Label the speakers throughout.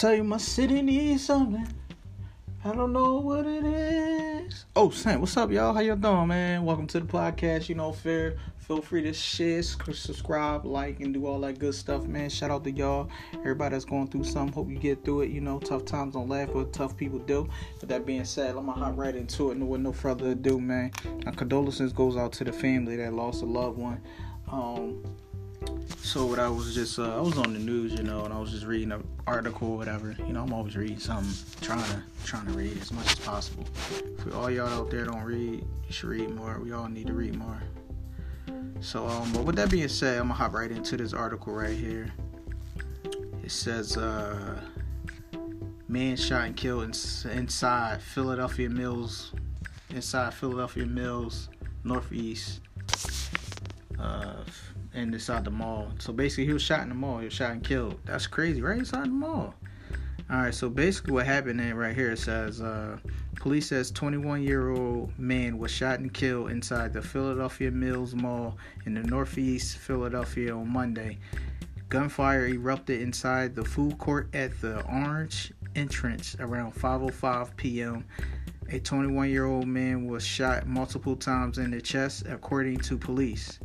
Speaker 1: tell you, my city needs something. I don't know what it is. Oh, Sam, what's up, y'all? How y'all doing, man? Welcome to the podcast. You know, fair. Feel free to share, subscribe, like, and do all that good stuff, man. Shout out to y'all. Everybody that's going through something. Hope you get through it. You know, tough times don't laugh, but tough people do. With that being said, I'm gonna hop right into it. And with no further ado, man. My condolences goes out to the family that lost a loved one. Um, so what I was just uh, I was on the news, you know, and I was just reading an article, or whatever. You know, I'm always reading something, trying to trying to read as much as possible. For all y'all out there don't read, you should read more. We all need to read more. So, um, but with that being said, I'm gonna hop right into this article right here. It says, uh, man shot and killed in, inside Philadelphia Mills, inside Philadelphia Mills, Northeast. Uh, and inside the mall. So basically, he was shot in the mall. He was shot and killed. That's crazy, right inside the mall. All right. So basically, what happened in right here it says uh, police says 21 year old man was shot and killed inside the Philadelphia Mills Mall in the Northeast Philadelphia on Monday. Gunfire erupted inside the food court at the Orange entrance around 5:05 p.m. A 21 year old man was shot multiple times in the chest, according to police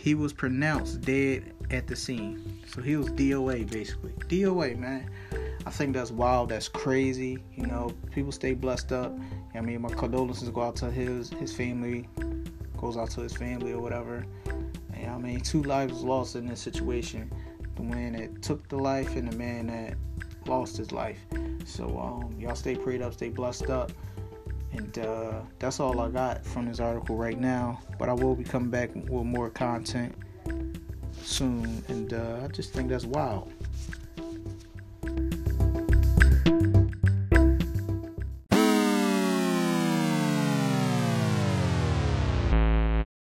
Speaker 1: he was pronounced dead at the scene. So he was DOA basically. DOA, man. I think that's wild. That's crazy. You know, people stay blessed up. I mean, my condolences go out to his his family. Goes out to his family or whatever. And I mean, two lives lost in this situation. The man that took the life and the man that lost his life. So um, y'all stay prayed up, stay blessed up. And uh, that's all I got from this article right now. But I will be coming back with more content soon. And uh, I just think that's wild.